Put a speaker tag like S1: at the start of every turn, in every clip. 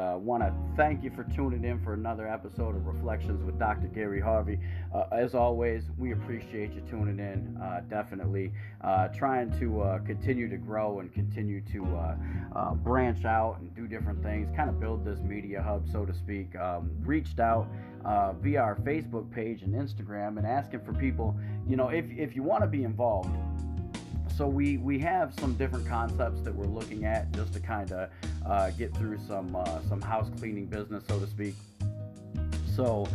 S1: I uh, want to thank you for tuning in for another episode of Reflections with Dr. Gary Harvey. Uh, as always, we appreciate you tuning in. Uh, definitely uh, trying to uh, continue to grow and continue to uh, branch out and do different things, kind of build this media hub, so to speak. Um, reached out via our Facebook page and Instagram and asking for people, you know, if, if you want to be involved, so we we have some different concepts that we're looking at just to kind of uh, get through some uh, some house cleaning business, so to speak. So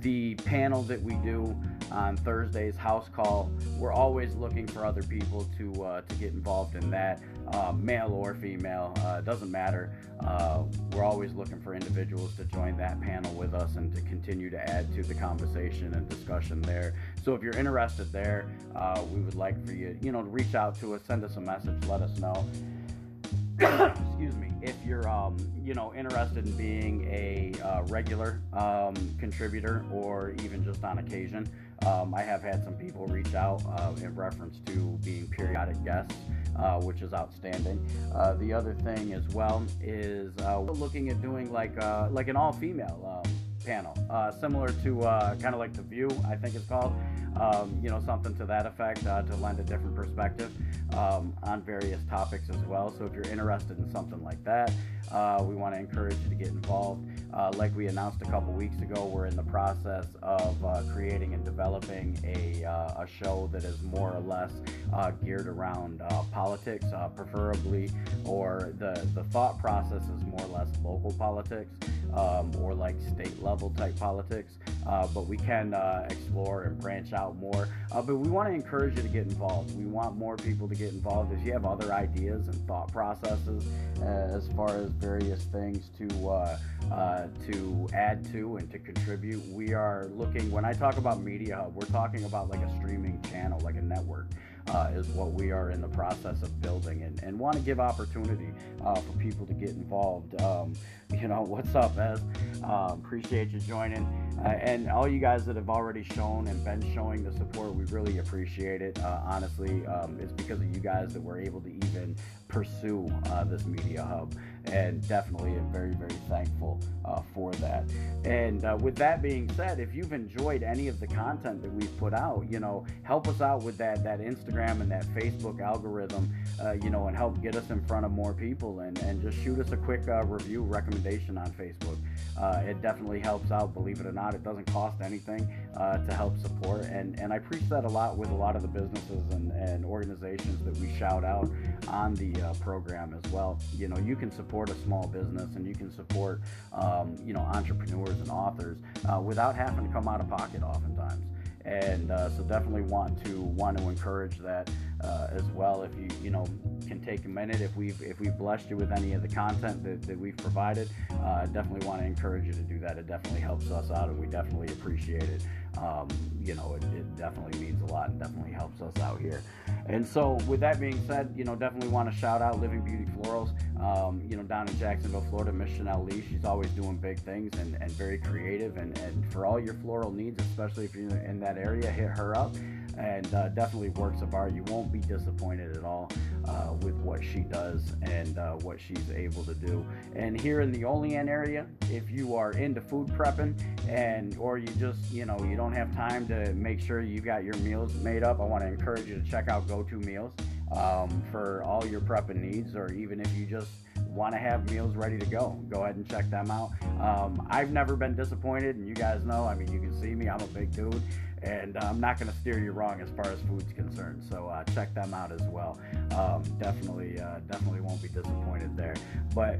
S1: the panel that we do on Thursday's house call, we're always looking for other people to uh, to get involved in that, uh, male or female, uh, doesn't matter. Uh, we're always looking for individuals to join that panel with us and to continue to add to the conversation and discussion there. So if you're interested there, uh, we would like for you, you know, to reach out to us, send us a message, let us know. excuse me, if you're, um, you know, interested in being a uh, regular um, contributor or even just on occasion, um, I have had some people reach out uh, in reference to being periodic guests, uh, which is outstanding. Uh, the other thing as well is uh, we're looking at doing like uh, like an all-female panel, similar to kind of like the View, I think it's called um, you know, something to that effect uh, to lend a different perspective um, on various topics as well. So if you're interested in something like that, uh, we want to encourage you to get involved. Uh, like we announced a couple weeks ago, we're in the process of uh, creating and developing a, uh, a show that is more or less uh, geared around politics, preferably, or the, the thought process is more or less local politics um, or like state level type politics. Uh, but we can uh, explore and branch out more. Uh, but we want to encourage you to get involved. We want more people to get involved. If you have other ideas and thought processes uh, as far as various things to uh, uh, to add to and to contribute, we are looking. When I talk about Media Hub, we're talking about like a streaming channel, like a network uh, is what we are in the process of building and, and want to give opportunity uh, for people to get involved. Um, you know, what's up, Ez? Uh, appreciate you joining. Uh, and all you guys that have already shown and been showing the support, we really appreciate it. Uh, honestly, um, it's because of you guys that we're able to even pursue uh, this media hub and definitely am very very thankful uh, for that. And uh, with that being said if you've enjoyed any of the content that we've put out you know help us out with that that instagram and that facebook algorithm uh, you know and help get us in front of more people and, and just shoot us a quick uh, review recommendation on facebook uh, it definitely helps out believe it or not. It doesn't cost anything to help support. And and i preach that a lot with a lot of the businesses and, and organizations that we shout out on the program as well. You know you can support support a small business and you can support um, you know entrepreneurs and authors uh, without having to come out of pocket oftentimes and uh, so definitely want to want to encourage that uh, as well. If you you know can take a minute if we've if we've blessed you with any of the content that, that we've provided uh, definitely want to encourage you to do that. It definitely helps us out and we definitely appreciate it. Um, you know it, it definitely means a lot and definitely helps us out here and so, with that being said, you know, definitely want to shout out Living Beauty Florals, um, you know, down in Jacksonville, Florida, Chanel Lee. She's always doing big things and, and very creative. And, and for all your floral needs, especially if you're in that area, hit her up and uh, definitely works of art. You won't be disappointed at all uh, with what she does and uh, what she's able to do. And here in the Olean area, if you are into food prepping and or you just you know you don't have time to make sure you got your meals made up, I want to encourage you to check out Go-To Meals um, for all your prepping needs, or even if you just want to have meals ready to go, go ahead and check them out. Um, I've never been disappointed, and you guys know. I mean, you can see me; I'm a big dude, and I'm not going to steer you wrong as far as food's concerned. So uh, check them out as well. Um, definitely, uh, definitely won't be disappointed there. But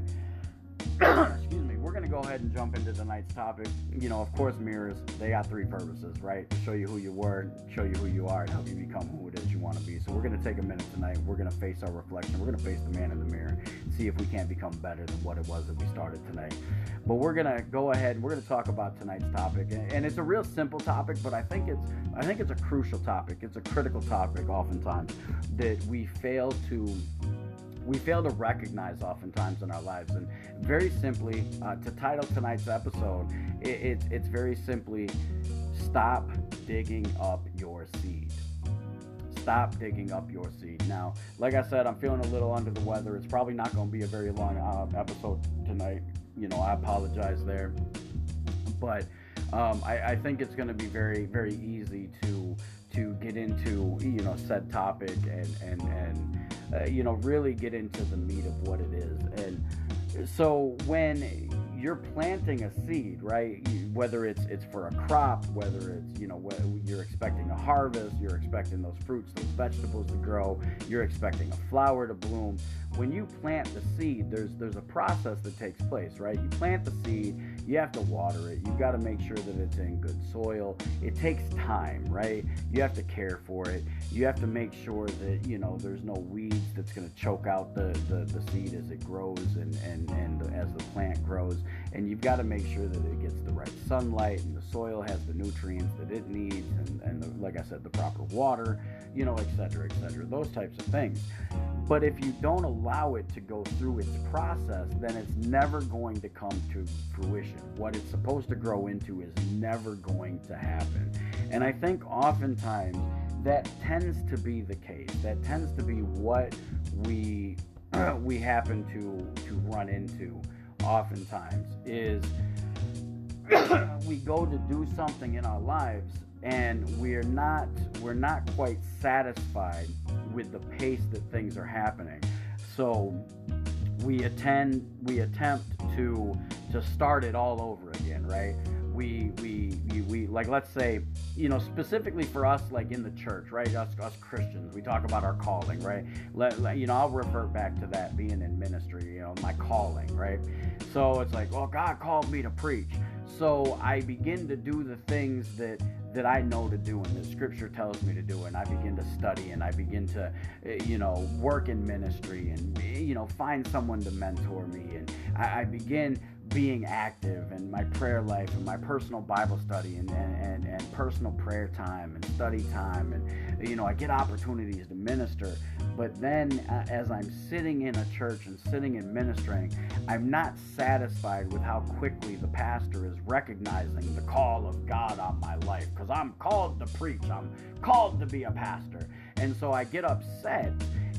S1: excuse me, we're going to go ahead and jump into tonight's topic. You know, of course, mirrors, they got three purposes, right? To show you who you were, show you who you are, and help you become who it is you want to be. So we're going to take a minute tonight. We're going to face our reflection. We're going to face the man in the mirror, see if we can't become better than what it was that we started tonight. But we're going to go ahead and we're going to talk about tonight's topic. And it's a real simple topic, but I think it's I think it's a crucial topic. It's a critical topic oftentimes that we fail to we fail to recognize oftentimes in our lives. And very simply, uh, to title tonight's episode, it, it, it's very simply stop digging up your seed. Stop digging up your seed. Now, like I said, I'm feeling a little under the weather. It's probably not going to be a very long uh, episode tonight. you know, I apologize there. But um, I, I, think it's going to be very, very easy to to get into you know said topic and and and uh, you know really get into the meat of what it is. And so when you're planting a seed, right? Whether it's it's for a crop, whether it's you know you're expecting a harvest, you're expecting those fruits, those vegetables to grow, you're expecting a flower to bloom. When you plant the seed, there's there's a process that takes place, right? You plant the seed, you have to water it, you've got to make sure that it's in good soil. It takes time, right? You have to care for it. You have to make sure that you know there's no weeds that's going to choke out the, the, the seed as it grows and, and, and as the plant grows and you've got to make sure that it gets the right sunlight and the soil has the nutrients that it needs and, and the, like i said the proper water you know et cetera et cetera those types of things but if you don't allow it to go through its process then it's never going to come to fruition. What it's supposed to grow into is never going to happen. And i think oftentimes that tends to be the case. That tends to be what we we happen to to run into oftentimes is we go to do something in our lives and we're not we're not quite satisfied with the pace that things are happening. So we attend we attempt to to start it all over again right? We, we we we like let's say you know specifically for us like in the church right? Us us christians we talk about our calling right? Let, let, you know i'll revert back to that being in ministry you know my calling right? So it's like well god called me to preach so i begin to do the things that that i know to do and the scripture tells me to do and i begin to study and i begin to eh, you know work in ministry and you know find someone to mentor me and i, I begin being active and my prayer life and my personal Bible study and, and, and, personal prayer time and study time. And, you know, I get opportunities to minister. But then uh, as I'm sitting in a church and sitting and ministering, I'm not satisfied with how quickly the pastor is recognizing the call of God on my life because I'm called to preach, I'm called to be a pastor. And so I get upset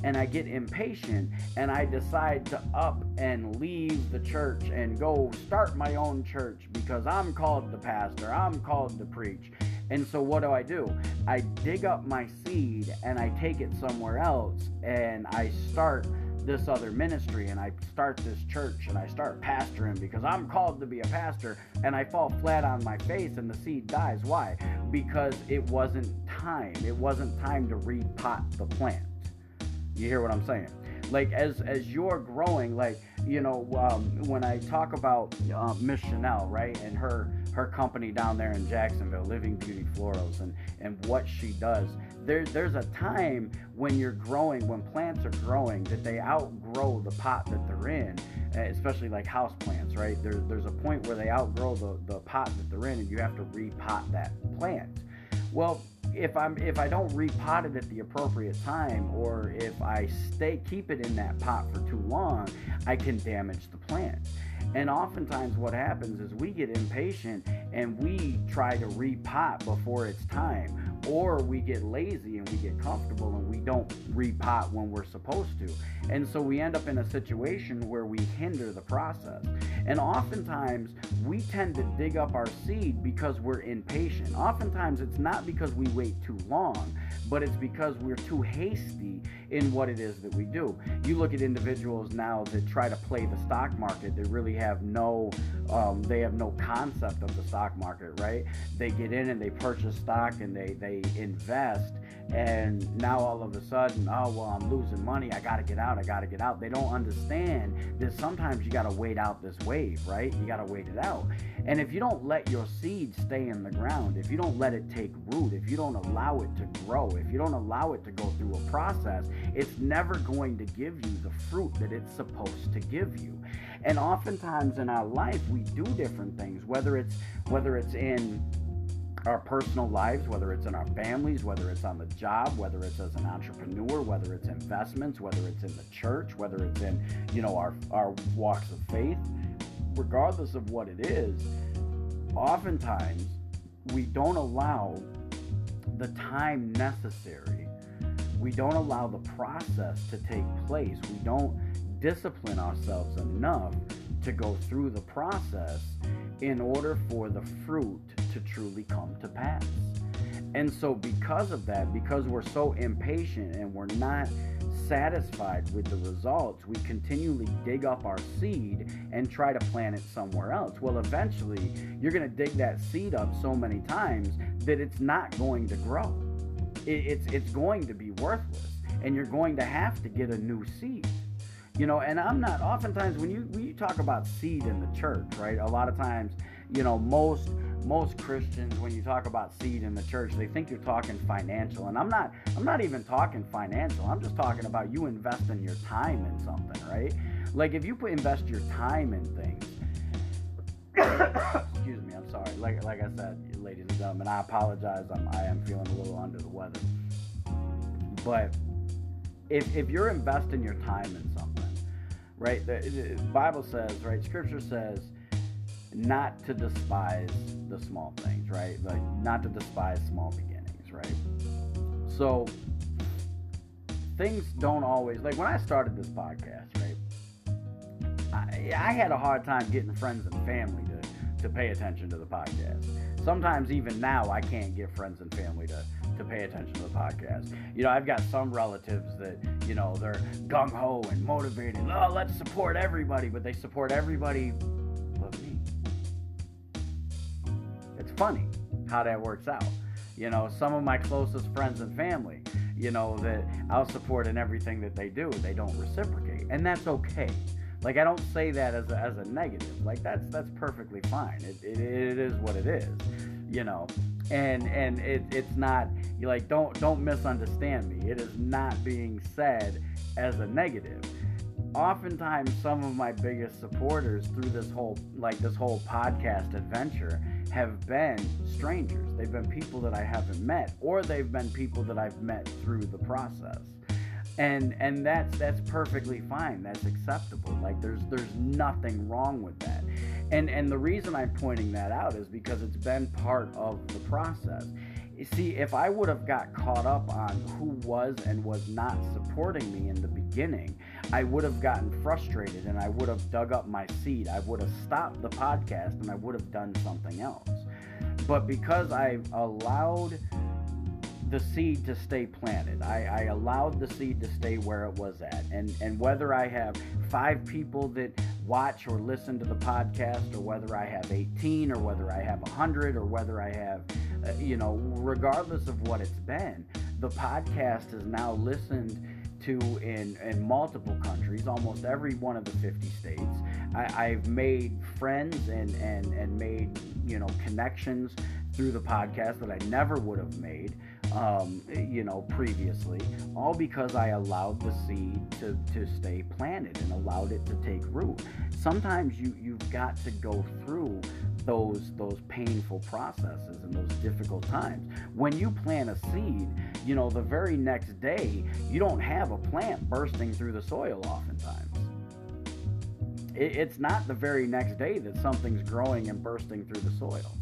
S1: and I get impatient and I decide to up and leave the church and go start my own church because I'm called to pastor, I'm called to preach. And so what do I do? I dig up my seed and I take it somewhere else and I start this other ministry and I start this church and I start pastoring because I'm called to be a pastor and I fall flat on my face and the seed dies. Why? Because it wasn't time. It wasn't time to repot the plant. You hear what I'm saying? Like as as you're growing, like you know, um, when I talk about uh, Miss Chanel, right, and her her company down there in Jacksonville, Living Beauty Florals, and and what she does. There, there's a time when you're growing, when plants are growing, that they outgrow the pot that they're in, especially like house plants, right? There, there's a point where they outgrow the, the pot that they're in, and you have to repot that plant. Well, if I'm if I don't repot it at the appropriate time or if I stay keep it in that pot for too long, I can damage the plant. And oftentimes what happens is we get impatient and we try to repot before it's time or we get lazy and we get comfortable and we don't repot when we're supposed to. And so we end up in a situation where we hinder the process. And oftentimes we tend to dig up our seed because we're impatient. Oftentimes it's not because we wait too long, but it's because we're too hasty in what it is that we do. You look at individuals now that try to play the stock market that really have no, um, they have no concept of the stock market, right? They get in and they purchase stock and they they invest and now all of a sudden, oh well, I'm losing money. I got to get out. I got to get out. They don't understand that sometimes you got to wait out this wave, right? You got to wait it out. And if you don't let your seed stay in the ground, if you don't let it take root, if you don't allow it to grow, if you don't allow it to go through a process, it's never going to give you the fruit that it's supposed to give you. And oftentimes in our life, we do different things, whether it's whether it's in our personal lives, whether it's in our families, whether it's on the job, whether it's as an entrepreneur, whether it's investments, whether it's in the church, whether it's in, you know, our, our walks of faith, regardless of what it is, oftentimes we don't allow the time necessary. We don't allow the process to take place. We don't discipline ourselves enough to go through the process in order for the fruit to truly come to pass. And so, because of that, because we're so impatient and we're not satisfied with the results, we continually dig up our seed and try to plant it somewhere else. Well, eventually, you're going to dig that seed up so many times that it's not going to grow. It's, it's going to be worthless, and you're going to have to get a new seed. You know, and I'm not, oftentimes, when you, when you talk about seed in the church, right, a lot of times, you know, most most Christians when you talk about seed in the church, they think you're talking financial. And I'm not I'm not even talking financial. I'm just talking about you investing your time in something, right? Like if you put invest your time in things. excuse me, I'm sorry. Like like I said, ladies and gentlemen, I apologize. I'm I am feeling a little under the weather. But if if you're investing your time in something, right? The, the Bible says, right? Scripture says not to despise the small things, right? Like not to despise small beginnings, right? So things don't always like when I started this podcast, right? I, I had a hard time getting friends and family to, to pay attention to the podcast. Sometimes even now I can't get friends and family to to pay attention to the podcast. You know, I've got some relatives that, you know, they're gung ho and motivated. Oh, let's support everybody, but they support everybody but me. It's funny how that works out. You know, some of my closest friends and family, you know, that I'll support in everything that they do, they don't reciprocate. And that's okay. Like I don't say that as a, as a negative. Like that's that's perfectly fine. It, it, it is what it is, you know. And and it, it's not you like don't don't misunderstand me. It is not being said as a negative oftentimes some of my biggest supporters through this whole like this whole podcast adventure have been strangers. They've been people that I haven't met, or they've been people that I've met through the process. And and that's that's perfectly fine. That's acceptable. Like there's there's nothing wrong with that. And and the reason I'm pointing that out is because it's been part of the process. See, if I would have got caught up on who was and was not supporting me in the beginning, I would have gotten frustrated and I would have dug up my seed. I would have stopped the podcast and I would have done something else. But because I've allowed the seed to stay planted. I, I, allowed the seed to stay where it was at. And, and whether I have five people that watch or listen to the podcast, or whether I have 18, or whether I have 100, or whether I have, uh, you know, regardless of what it's been, the podcast is now listened to in, in multiple countries, almost every one of the 50 states. I, have made friends and, and, and made, you know, connections through the podcast that I never would have made, um, you know, previously, all because I allowed the seed to, to stay planted and allowed it to take root. Sometimes you, you've got to go through those those painful processes and those difficult times. When you plant a seed, you know, the very next day, you don't have a plant bursting through the soil oftentimes. It's not the very next day that something's growing and bursting through the soil.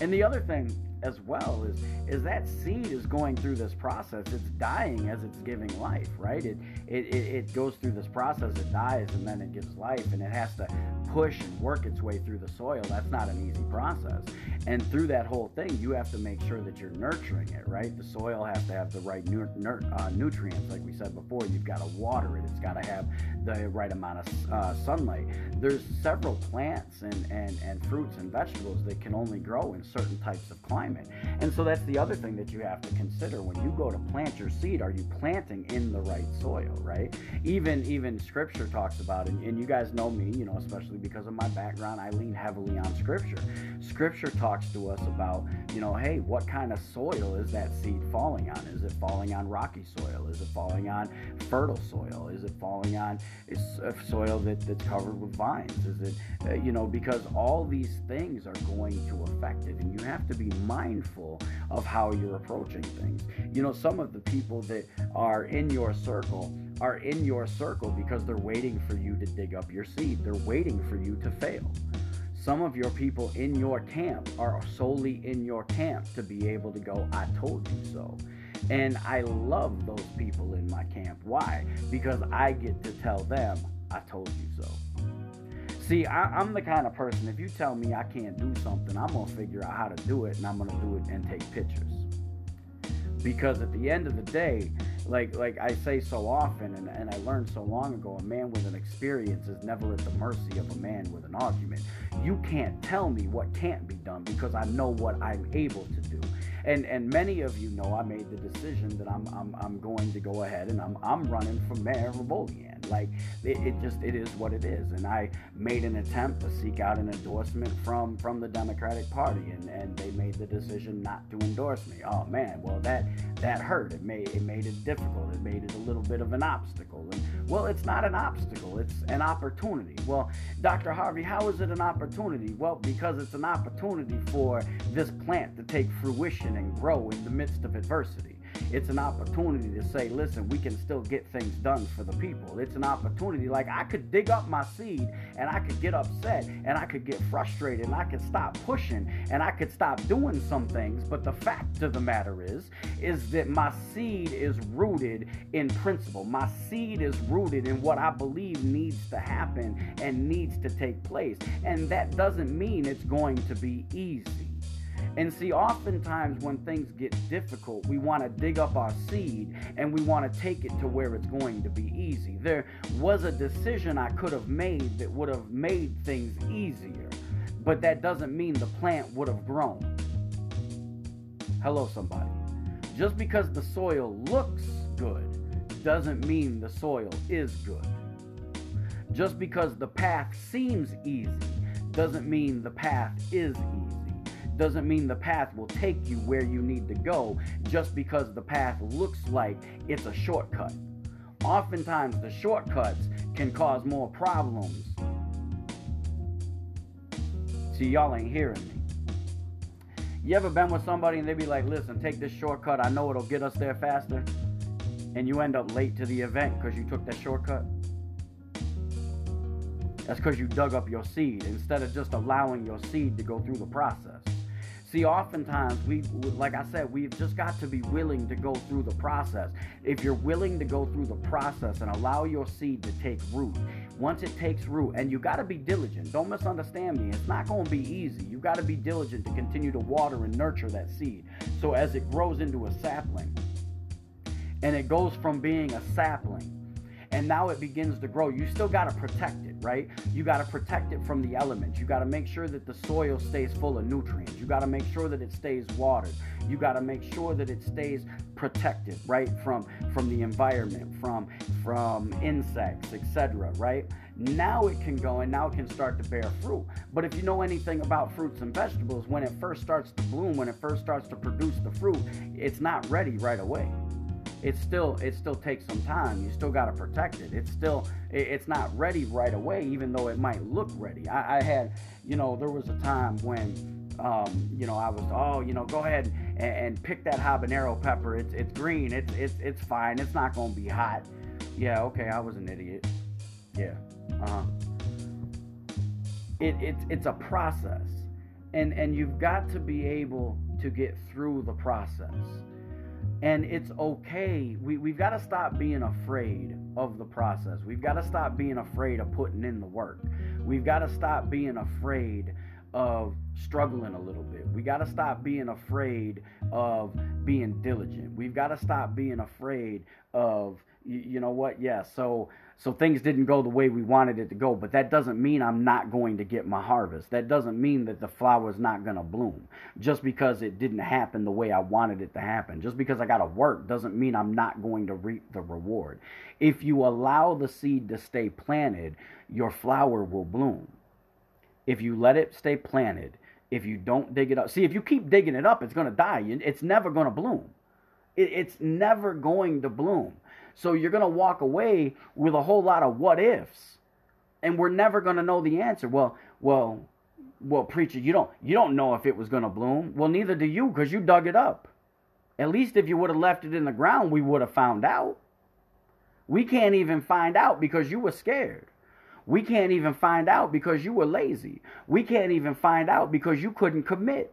S1: And the other thing as well is is that seed is going through this process. It's dying as it's giving life right? It, it it goes through this process it dies and then it gives life and it has to push and work its way through the soil. That's not an easy process. And through that whole thing you have to make sure that you're nurturing it right? The soil has to have the right nu- nu- uh, nutrients like we said before. You've got to water it. It's got to have the right amount of uh, sunlight. There's several plants and, and and fruits and vegetables that can only grow in certain types of climate climate. And so that's the other thing that you have to consider when you go to plant your seed. Are you planting in the right soil, right? Even even Scripture talks about it, and you guys know me, you know, especially because of my background, I lean heavily on Scripture. Scripture talks to us about, you know, hey, what kind of soil is that seed falling on? Is it falling on rocky soil? Is it falling on fertile soil? Is it falling on soil that, that's covered with vines? Is it, uh, you know, because all these things are going to affect it, and you have to be mindful mindful of how you're approaching things. You know, some of the people that are in your circle are in your circle because they're waiting for you to dig up your seed, they're waiting for you to fail. Some of your people in your camp are solely in your camp to be able to go, I told you so. And I love those people in my camp. Why? Because I get to tell them, I told you so. See, I, am the kind of person, if you tell me I can't do something, I'm going to figure out how to do it and I'm going to do it and take pictures. Because at the end of the day, like like I say so often, and, and I learned so long ago, a man with an experience is never at the mercy of a man with an argument. You can't tell me what can't be done because I know what I'm able to do. And and many of you know I made the decision that I'm I'm, I'm going to go ahead and I'm I'm running for mayor of Olean. Like it, it, just it is what it is. And I made an attempt to seek out an endorsement from from the Democratic Party, and, and they made the decision not to endorse me. Oh man, well that that hurt. It made it made it difficult. It made it a little bit of an obstacle. And well, it's not an obstacle. It's an opportunity. Well, Dr. Harvey, how is it an opportunity? Well, because it's an opportunity for this plant to take fruition and grow in the midst of adversity. It's an opportunity to say, listen, we can still get things done for the people. It's an opportunity. Like I could dig up my seed and I could get upset and I could get frustrated and I could stop pushing and I could stop doing some things. But the fact of the matter is, is that my seed is rooted in principle. My seed is rooted in what I believe needs to happen and needs to take place. And that doesn't mean it's going to be easy. And see, oftentimes when things get difficult, we want to dig up our seed and we want to take it to where it's going to be easy. There was a decision I could have made that would have made things easier, but that doesn't mean the plant would have grown. Hello, somebody. Just because the soil looks good doesn't mean the soil is good. Just because the path seems easy doesn't mean the path is easy doesn't mean the path will take you where you need to go just because the path looks like it's a shortcut. Oftentimes, the shortcuts can cause more problems. See, y'all ain't hearing me. You ever been with somebody and they be like, listen, take this shortcut. I know it'll get us there faster. And you end up late to the event because you took that shortcut? That's because you dug up your seed instead of just allowing your seed to go through the process. See, oftentimes we, like I said, we've just got to be willing to go through the process. If you're willing to go through the process and allow your seed to take root, once it takes root, and you got to be diligent. Don't misunderstand me. It's not going to be easy. You got to be diligent to continue to water and nurture that seed. So as it grows into a sapling, and it goes from being a sapling and now it begins to grow. You still got to protect right? You got to protect it from the elements. You got to make sure that the soil stays full of nutrients. You got to make sure that it stays watered. You got to make sure that it stays protected, right, from from the environment, from from insects, etc., right? Now it can go and now it can start to bear fruit. But if you know anything about fruits and vegetables, when it first starts to bloom, when it first starts to produce the fruit, it's not ready right away it still it still takes some time. You still got to protect it. It's still it, it's not ready right away, even though it might look ready. I, I had you know there was a time when um, you know I was oh you know go ahead and, and, pick that habanero pepper. It's it's green. It's it's it's fine. It's not gonna be hot. Yeah okay I was an idiot. Yeah. Uh huh. It, it's it's a process, and and you've got to be able to get through the process and it's okay. We, we've got to stop being afraid of the process. We've got to stop being afraid of putting in the work. We've got to stop being afraid of struggling a little bit. We got to stop being afraid of being diligent. We've got to stop being afraid of, you, you know what? Yeah, so so things didn't go the way we wanted it to go, but that doesn't mean I'm not going to get my harvest. That doesn't mean that the flower's not going to bloom. Just because it didn't happen the way I wanted it to happen. Just because I got to work doesn't mean I'm not going to reap the reward. If you allow the seed to stay planted, your flower will bloom. If you let it stay planted, if you don't dig it up, see, if you keep digging it up, it's going to die. It's never going to bloom. It's never going to bloom. So you're going to walk away with a whole lot of what ifs. And we're never going to know the answer. Well, well, well, preacher, you don't you don't know if it was going to bloom. Well, neither do you cuz you dug it up. At least if you would have left it in the ground, we would have found out. We can't even find out because you were scared. We can't even find out because you were lazy. We can't even find out because you couldn't commit.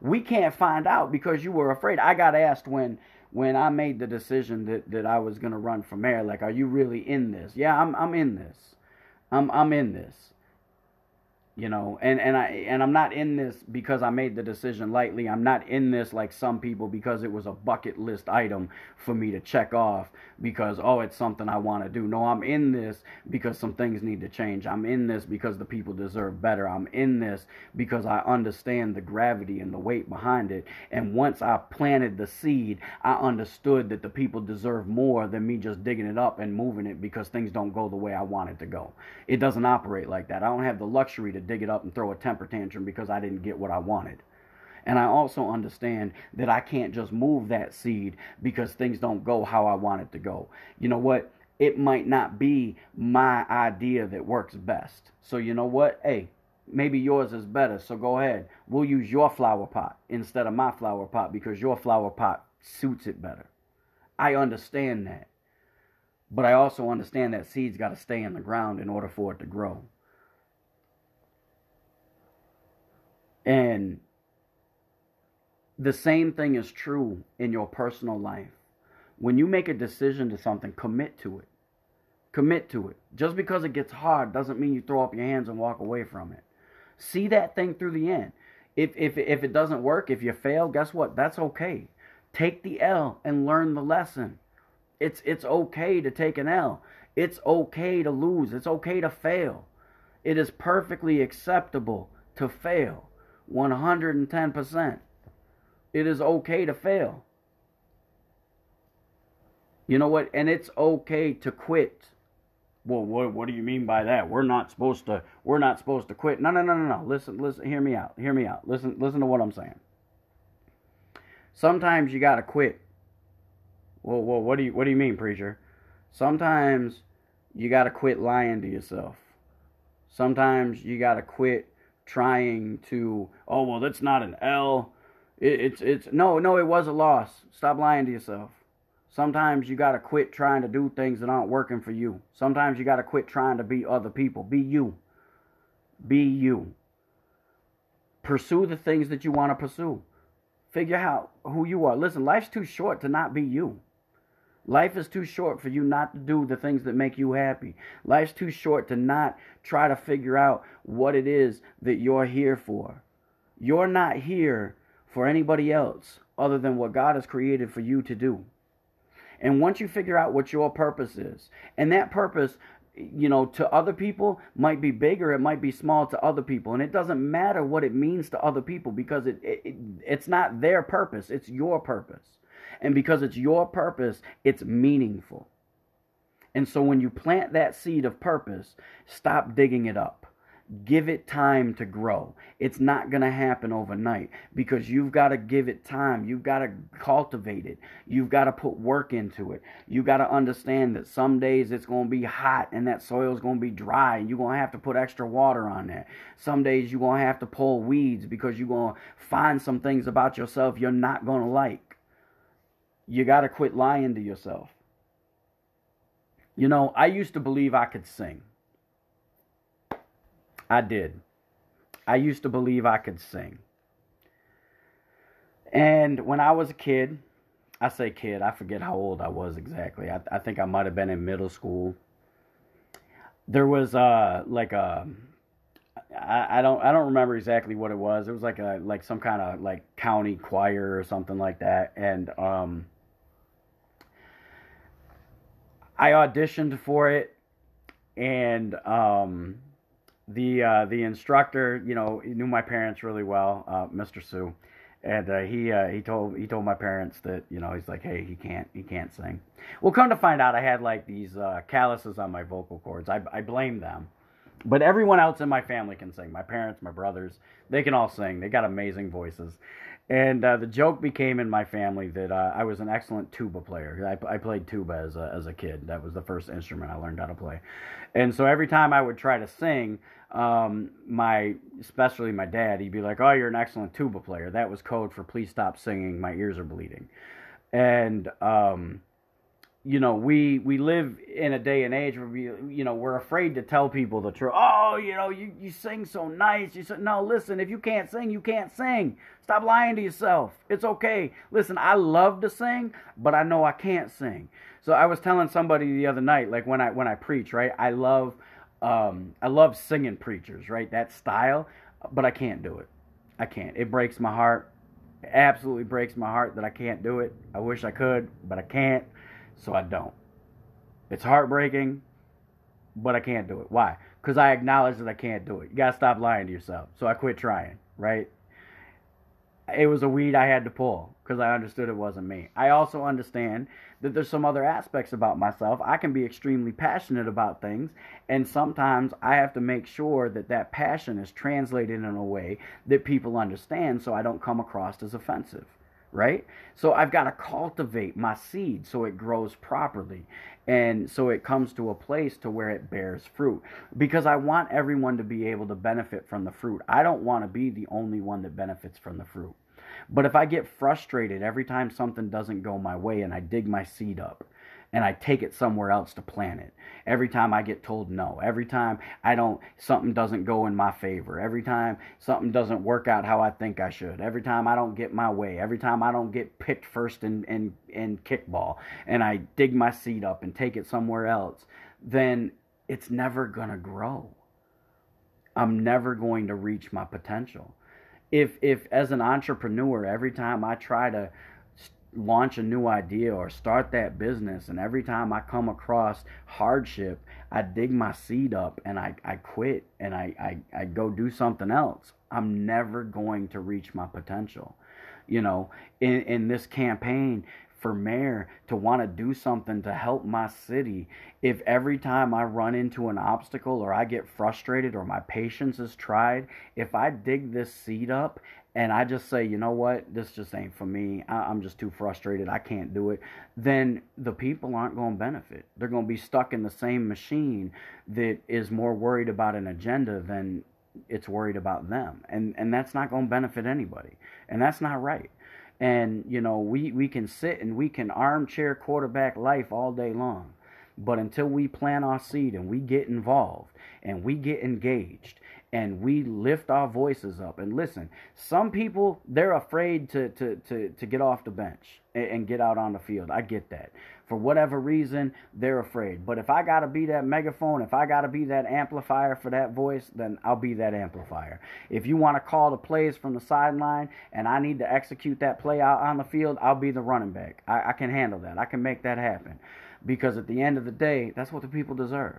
S1: We can't find out because you were afraid. I got asked when when I made the decision that, that I was going to run for mayor, like, are you really in this? Yeah, I'm, I'm in this. I'm, I'm in this. You know and and i and i'm not in this because i made the decision lightly. I'm not in this like some people because it was a bucket list item for me to check off because oh it's something i want to do. No i'm in this because some things need to change. I'm in this because the people deserve better. I'm in this because i understand the gravity and the weight behind it. And once i planted the seed i understood that the people deserve more than me just digging it up and moving it because things don't go the way i want it to go. It doesn't operate like that. I don't have the luxury to dig it up and throw a temper tantrum because I didn't get what I wanted. And I also understand that I can't just move that seed because things don't go how I want it to go. You know what? It might not be my idea that works best. So, you know what? Hey, maybe yours is better. So go ahead. We'll use your flower pot instead of my flower pot because your flower pot suits it better. I understand that. But I also understand that seed's got to stay in the ground in order for it to grow. And the same thing is true in your personal life. When you make a decision to something, commit to it. Commit to it. Just because it gets hard doesn't mean you throw up your hands and walk away from it. See that thing through the end. If, if, if it doesn't work, if you fail, guess what? That's okay. Take the L and learn the lesson. It's, it's okay to take an L. It's okay to lose. It's okay to fail. It is perfectly acceptable to fail. 110%. It is okay to fail. You know what? And it's okay to quit. Well, what, what do you mean by that? We're not supposed to we're not supposed to quit. No, no, no, no, no. Listen, listen, hear me out. Hear me out. Listen, listen to what I'm saying. Sometimes you got to quit. Well, well, what do you what do you mean, preacher? Sometimes you got to quit lying to yourself. Sometimes you got to quit trying to, oh, well, that's not an L. It, it's, it's, no, no, it was a loss. Stop lying to yourself. Sometimes you got to quit trying to do things that aren't working for you. Sometimes you got to quit trying to be other people. Be you. Be you. Pursue the things that you want to pursue. Figure out who you are. Listen, life's too short to not be you. Life is too short for you not to do the things that make you happy. Life's too short to not try to figure out what it is that you're here for. You're not here for anybody else other than what God has created for you to do. And once you figure out what your purpose is, and that purpose, you know, to other people might be big or it might be small to other people. And it doesn't matter what it means to other people because it, it it's not their purpose, it's your purpose. And because it's your purpose, it's meaningful. And so when you plant that seed of purpose, stop digging it up. Give it time to grow. It's not going to happen overnight because you've got to give it time. You've got to cultivate it. You've got to put work into it. You've got to understand that some days it's going to be hot and that soil is going to be dry and you're going to have to put extra water on that. Some days you're going to have to pull weeds because you're going to find some things about yourself you're not going to like you got to quit lying to yourself. You know, I used to believe I could sing. I did. I used to believe I could sing. And when I was a kid, I say kid, I forget how old I was exactly. I, I think I might have been in middle school. There was uh like a I, I don't I don't remember exactly what it was. It was like a like some kind of like county choir or something like that. And um I auditioned for it, and um, the uh, the instructor, you know, knew my parents really well, uh, Mr. Sue, and uh, he uh, he told he told my parents that you know he's like, hey, he can't he can't sing. Well, come to find out, I had like these uh, calluses on my vocal cords. I I blame them, but everyone else in my family can sing. My parents, my brothers, they can all sing. They got amazing voices. And uh, the joke became in my family that uh, I was an excellent tuba player. I, I played tuba as a, as a kid. That was the first instrument I learned how to play. And so every time I would try to sing, um, my especially my dad, he'd be like, "Oh, you're an excellent tuba player." That was code for "Please stop singing. My ears are bleeding." And um, you know, we we live in a day and age where we, you know, we're afraid to tell people the truth. Oh, you know, you, you sing so nice. You said, no, listen, if you can't sing, you can't sing. Stop lying to yourself. It's okay. Listen, I love to sing, but I know I can't sing. So I was telling somebody the other night, like when I when I preach, right? I love Um, I love singing preachers, right? That style, but I can't do it. I can't. It breaks my heart. It absolutely breaks my heart that I can't do it. I wish I could, but I can't, so I don't. It's heartbreaking, but I can't do it. Why? Because I acknowledge that I can't do it. You gotta stop lying to yourself. So I quit trying, right? It was a weed I had to pull because I understood it wasn't me. I also understand that there's some other aspects about myself. I can be extremely passionate about things, and sometimes I have to make sure that that passion is translated in a way that people understand so I don't come across as offensive right? So I've got to cultivate my seed so it grows properly and so it comes to a place to where it bears fruit because I want everyone to be able to benefit from the fruit. I don't want to be the only one that benefits from the fruit. But if I get frustrated every time something doesn't go my way and I dig my seed up and I take it somewhere else to plant it, every time I get told no, every time I don't something doesn't go in my favor, every time something doesn't work out how I think I should, every time I don't get my way, every time I don't get picked first in in, in kickball and I dig my seed up and take it somewhere else, then it's never gonna grow. I'm never going to reach my potential if if as an entrepreneur every time i try to launch a new idea or start that business and every time i come across hardship i dig my seed up and i, I quit and I, I, I go do something else. I'm never going to reach my potential. You know in, in this campaign for mayor to want to do something to help my city if every time I run into an obstacle or I get frustrated or my patience is tried, if I dig this seed up and I just say, you know what, this just ain't for me, I, am just too frustrated, I can't do it, then the people aren't going to benefit. They're going to be stuck in the same machine that is more worried about an agenda than it's worried about them. And, and that's not going to benefit anybody. And that's not right. And, you know, we, we can sit and we can armchair quarterback life all day long. But until we plant our seed and we get involved and we get engaged and we lift our voices up and listen, some people, they're afraid to, to, to, to get off the bench and, and get out on the field. I get that for whatever reason, they're afraid. But if I got to be that megaphone, if I got to be that amplifier for that voice, then I'll be that amplifier. If you want to call the plays from the sideline and I need to execute that play out on the field, I'll be the running back. I, I can handle that. I can make that happen. Because at the end of the day, that's what the people deserve.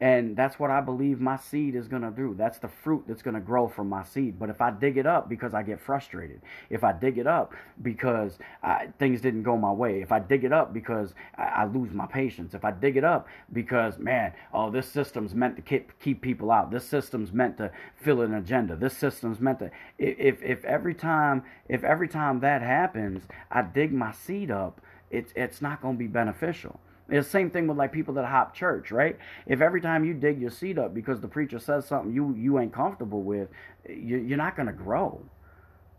S1: And that's what I believe my seed is going to do. That's the fruit that's going to grow from my seed. But if I dig it up because I get frustrated, if I dig it up because I, things didn't go my way, if I dig it up because I, I, lose my patience, if I dig it up because, man, oh, this system's meant to keep, keep people out, this system's meant to fill an agenda, this system's meant to. If, if every time, if every time that happens, I dig my seed up, it's, it's not going to be beneficial. It's the same thing with like people that hop church, right? If every time you dig your seat up because the preacher says something you you ain't comfortable with, you, you're not to grow.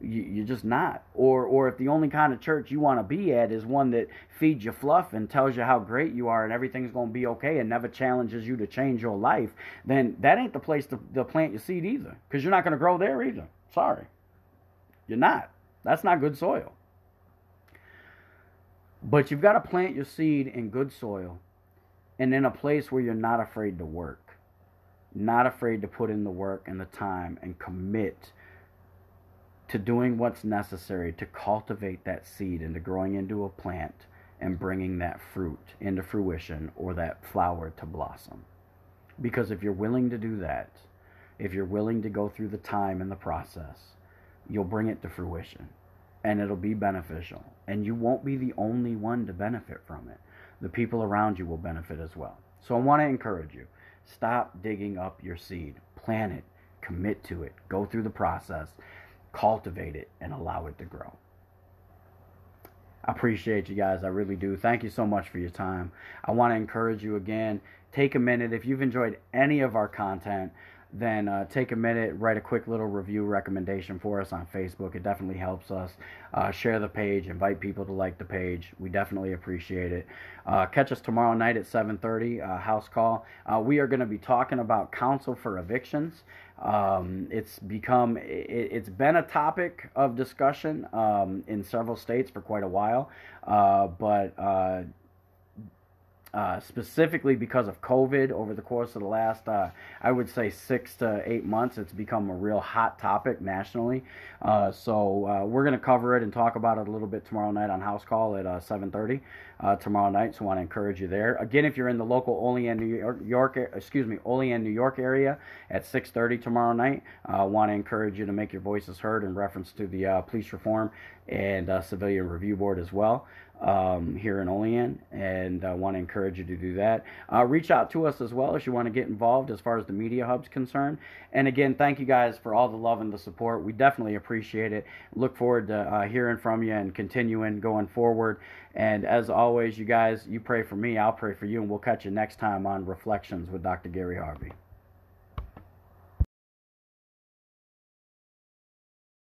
S1: You, you're just not. Or or if the only kind of church you want to be at is one that feeds you fluff and tells you how great you are and everything's to be okay and never challenges you to change your life, then that ain't the place to, to plant your seed either. Because you're not to grow there either. Sorry, you're not. That's not good soil. But you've got to plant your seed in good soil and in a place where you're not afraid to work, not afraid to put in the work and the time and commit to doing what's necessary to cultivate that seed into growing into a plant and bringing that fruit into fruition or that flower to blossom. Because if you're willing to do that, if you're willing to go through the time and the process, you'll bring it to fruition and it'll be beneficial. And you won't be the only one to benefit from it. The people around you will benefit as well. So I want to encourage you stop digging up your seed, plant it, commit to it, go through the process, cultivate it, and allow it to grow. I appreciate you guys. I really do. Thank you so much for your time. I want to encourage you again. Take a minute. If you've enjoyed any of our content, then uh, take a minute, write a quick little review recommendation for us on Facebook. It definitely helps us. Uh, share the page, invite people to like the page. We definitely appreciate it. Uh, catch us tomorrow night at 7:30, uh, house call. Uh, we are going to be talking about counsel for evictions. Um, it's become it, has been a topic of discussion um, in several states for quite a while, uh, but uh, specifically because of COVID over the course of the last, uh, I would say, six to eight months. It's become a real hot topic nationally. Uh, so uh, we're going to cover it and talk about it a little bit tomorrow night on House Call at 7:30 uh, tomorrow night. So I want to encourage you there. Again, if you're in the local Olean, New York, York excuse me, Olean, New York area at 6:30 tomorrow night, I want to encourage you to make your voices heard in reference to the police reform and civilian review board as well um, here in Olean, and I want to encourage you to do that. Uh, reach out to us as well if you want to get involved as far as the Media Hub's concerned. And again, thank you guys for all the love and the support. We definitely appreciate it. Look forward to uh, hearing from you and continuing going forward. And as always, you guys, you pray for me, I'll pray for you, and we'll catch you next time on Reflections with Dr. Gary Harvey.